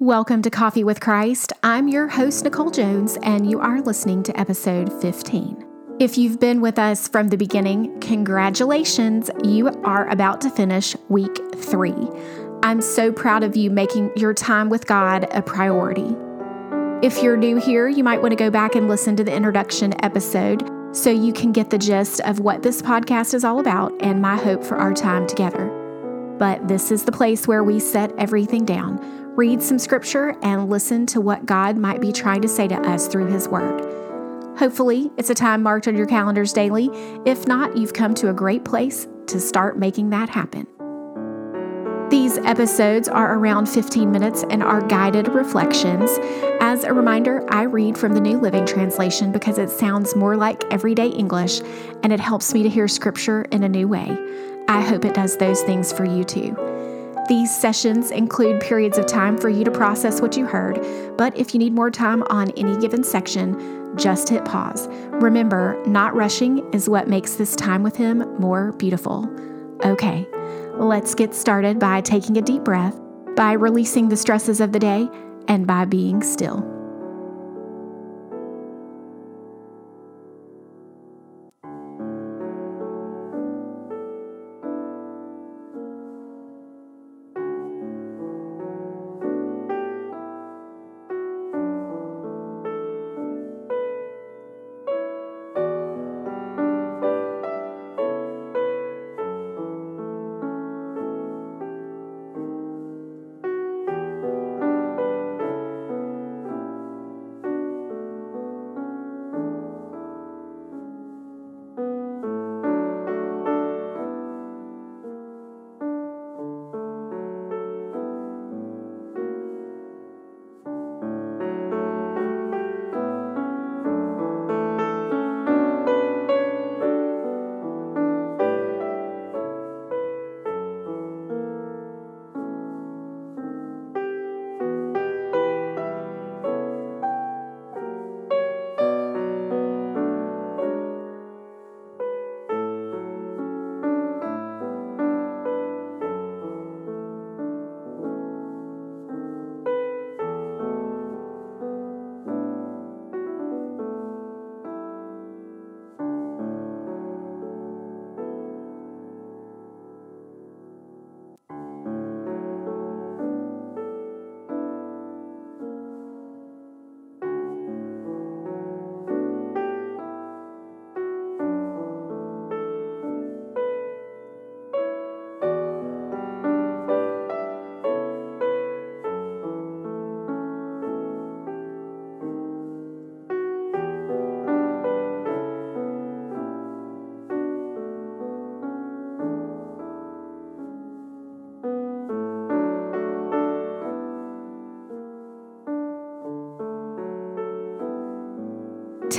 Welcome to Coffee with Christ. I'm your host, Nicole Jones, and you are listening to episode 15. If you've been with us from the beginning, congratulations. You are about to finish week three. I'm so proud of you making your time with God a priority. If you're new here, you might want to go back and listen to the introduction episode so you can get the gist of what this podcast is all about and my hope for our time together. But this is the place where we set everything down read some scripture, and listen to what God might be trying to say to us through His Word. Hopefully, it's a time marked on your calendars daily. If not, you've come to a great place to start making that happen. These episodes are around 15 minutes and are guided reflections. As a reminder, I read from the New Living Translation because it sounds more like everyday English and it helps me to hear scripture in a new way. I hope it does those things for you too. These sessions include periods of time for you to process what you heard, but if you need more time on any given section, just hit pause. Remember, not rushing is what makes this time with Him more beautiful. Okay, let's get started by taking a deep breath, by releasing the stresses of the day, and by being still.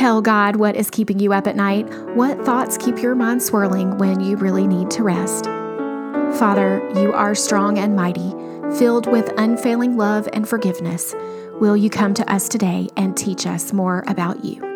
Tell God what is keeping you up at night. What thoughts keep your mind swirling when you really need to rest? Father, you are strong and mighty, filled with unfailing love and forgiveness. Will you come to us today and teach us more about you?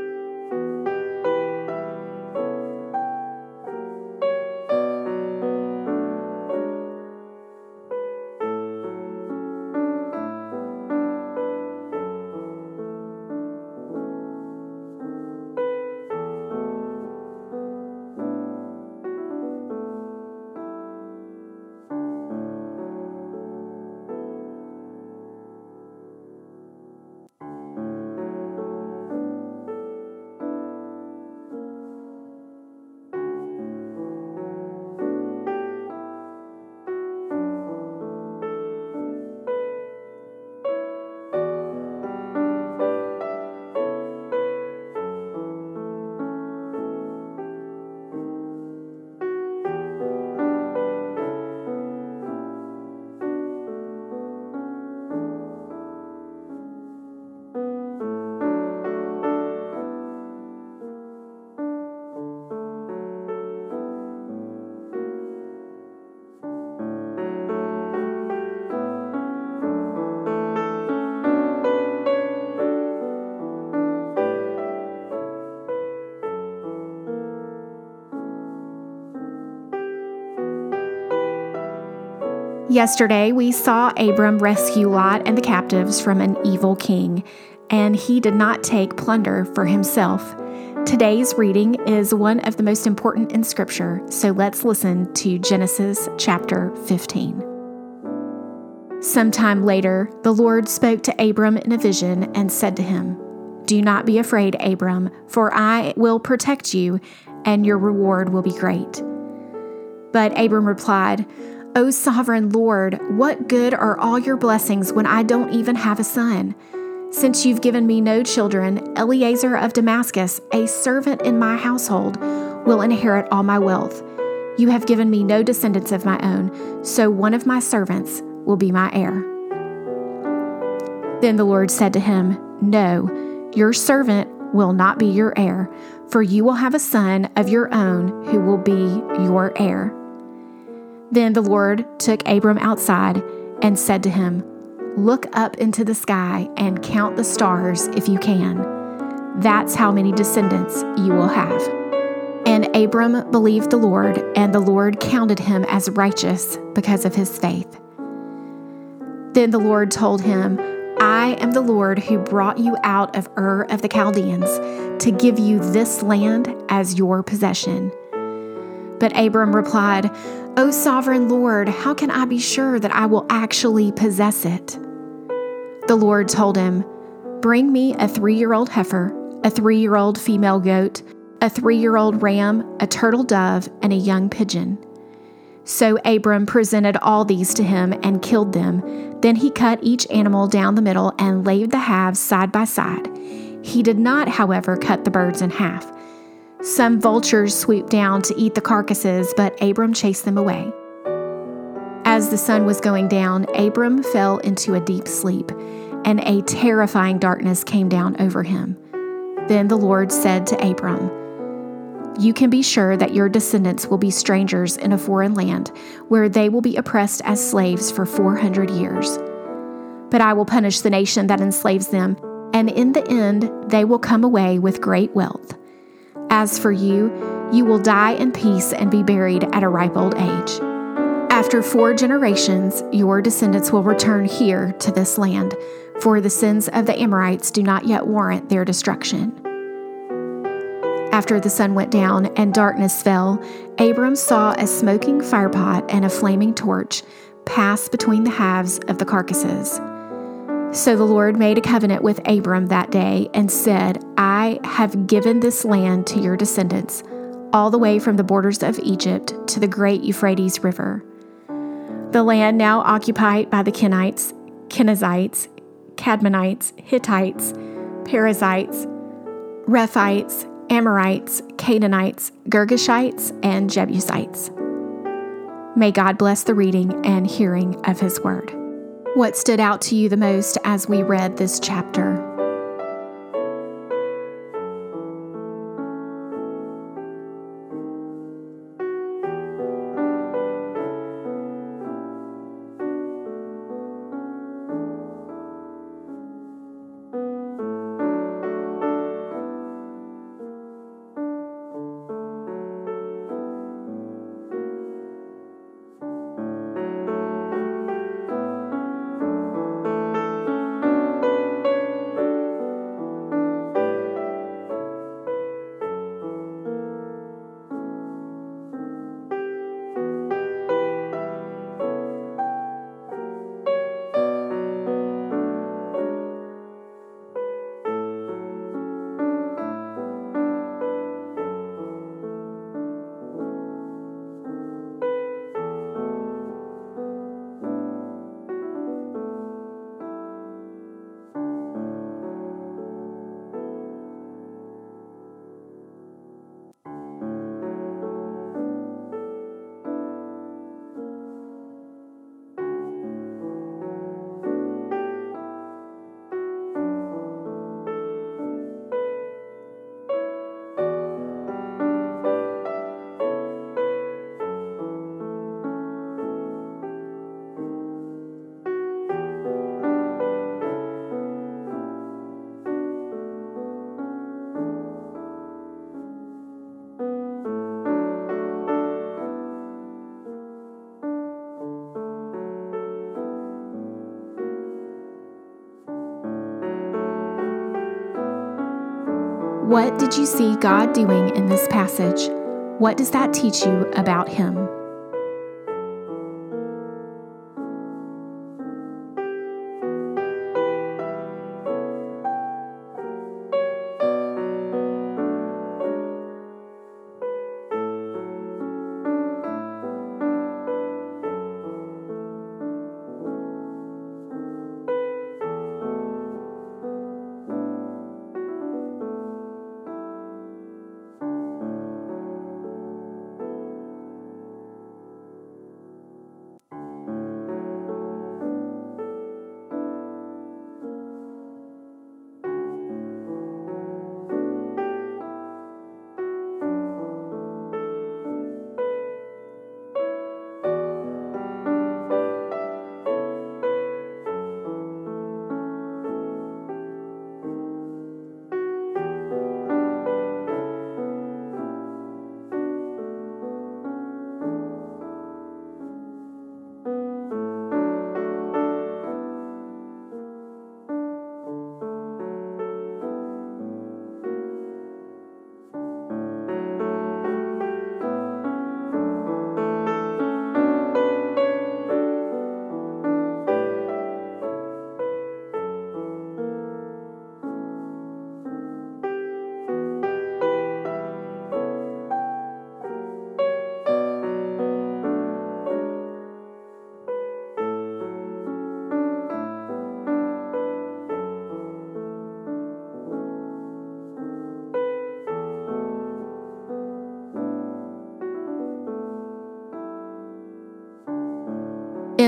Yesterday, we saw Abram rescue Lot and the captives from an evil king, and he did not take plunder for himself. Today's reading is one of the most important in Scripture, so let's listen to Genesis chapter 15. Sometime later, the Lord spoke to Abram in a vision and said to him, Do not be afraid, Abram, for I will protect you, and your reward will be great. But Abram replied, O sovereign Lord, what good are all your blessings when I don't even have a son? Since you've given me no children, Eliezer of Damascus, a servant in my household, will inherit all my wealth. You have given me no descendants of my own, so one of my servants will be my heir. Then the Lord said to him, No, your servant will not be your heir, for you will have a son of your own who will be your heir. Then the Lord took Abram outside and said to him, Look up into the sky and count the stars if you can. That's how many descendants you will have. And Abram believed the Lord, and the Lord counted him as righteous because of his faith. Then the Lord told him, I am the Lord who brought you out of Ur of the Chaldeans to give you this land as your possession. But Abram replied, O sovereign Lord, how can I be sure that I will actually possess it? The Lord told him, Bring me a three year old heifer, a three year old female goat, a three year old ram, a turtle dove, and a young pigeon. So Abram presented all these to him and killed them. Then he cut each animal down the middle and laid the halves side by side. He did not, however, cut the birds in half. Some vultures swooped down to eat the carcasses, but Abram chased them away. As the sun was going down, Abram fell into a deep sleep, and a terrifying darkness came down over him. Then the Lord said to Abram, You can be sure that your descendants will be strangers in a foreign land, where they will be oppressed as slaves for 400 years. But I will punish the nation that enslaves them, and in the end, they will come away with great wealth. As for you, you will die in peace and be buried at a ripe old age. After four generations, your descendants will return here to this land, for the sins of the Amorites do not yet warrant their destruction. After the sun went down and darkness fell, Abram saw a smoking firepot and a flaming torch pass between the halves of the carcasses. So the Lord made a covenant with Abram that day and said, I have given this land to your descendants, all the way from the borders of Egypt to the great Euphrates River. The land now occupied by the Kenites, Kenizzites, Kadmonites, Hittites, Perizzites, Rephaites, Amorites, Canaanites, Girgashites, and Jebusites. May God bless the reading and hearing of His word. What stood out to you the most as we read this chapter? What did you see God doing in this passage? What does that teach you about Him?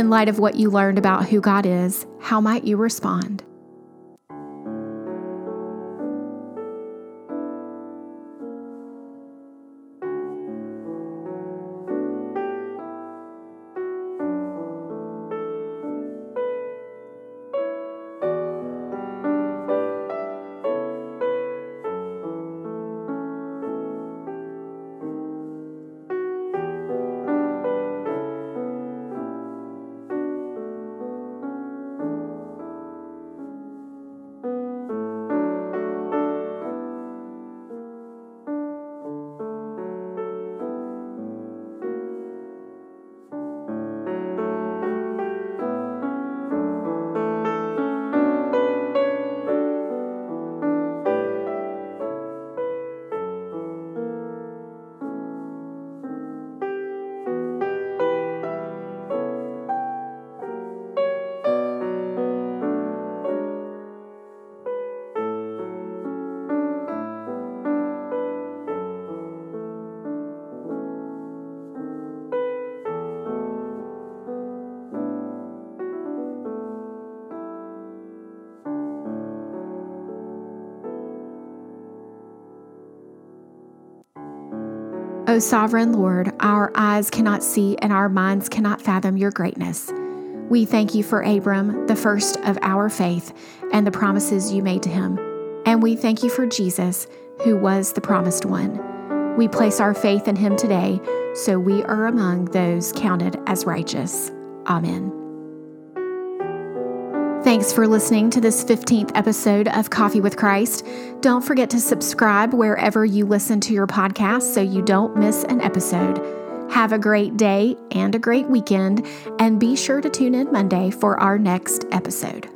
In light of what you learned about who God is, how might you respond? O sovereign Lord, our eyes cannot see and our minds cannot fathom your greatness. We thank you for Abram, the first of our faith, and the promises you made to him. And we thank you for Jesus, who was the promised one. We place our faith in him today, so we are among those counted as righteous. Amen. Thanks for listening to this 15th episode of Coffee with Christ. Don't forget to subscribe wherever you listen to your podcast so you don't miss an episode. Have a great day and a great weekend, and be sure to tune in Monday for our next episode.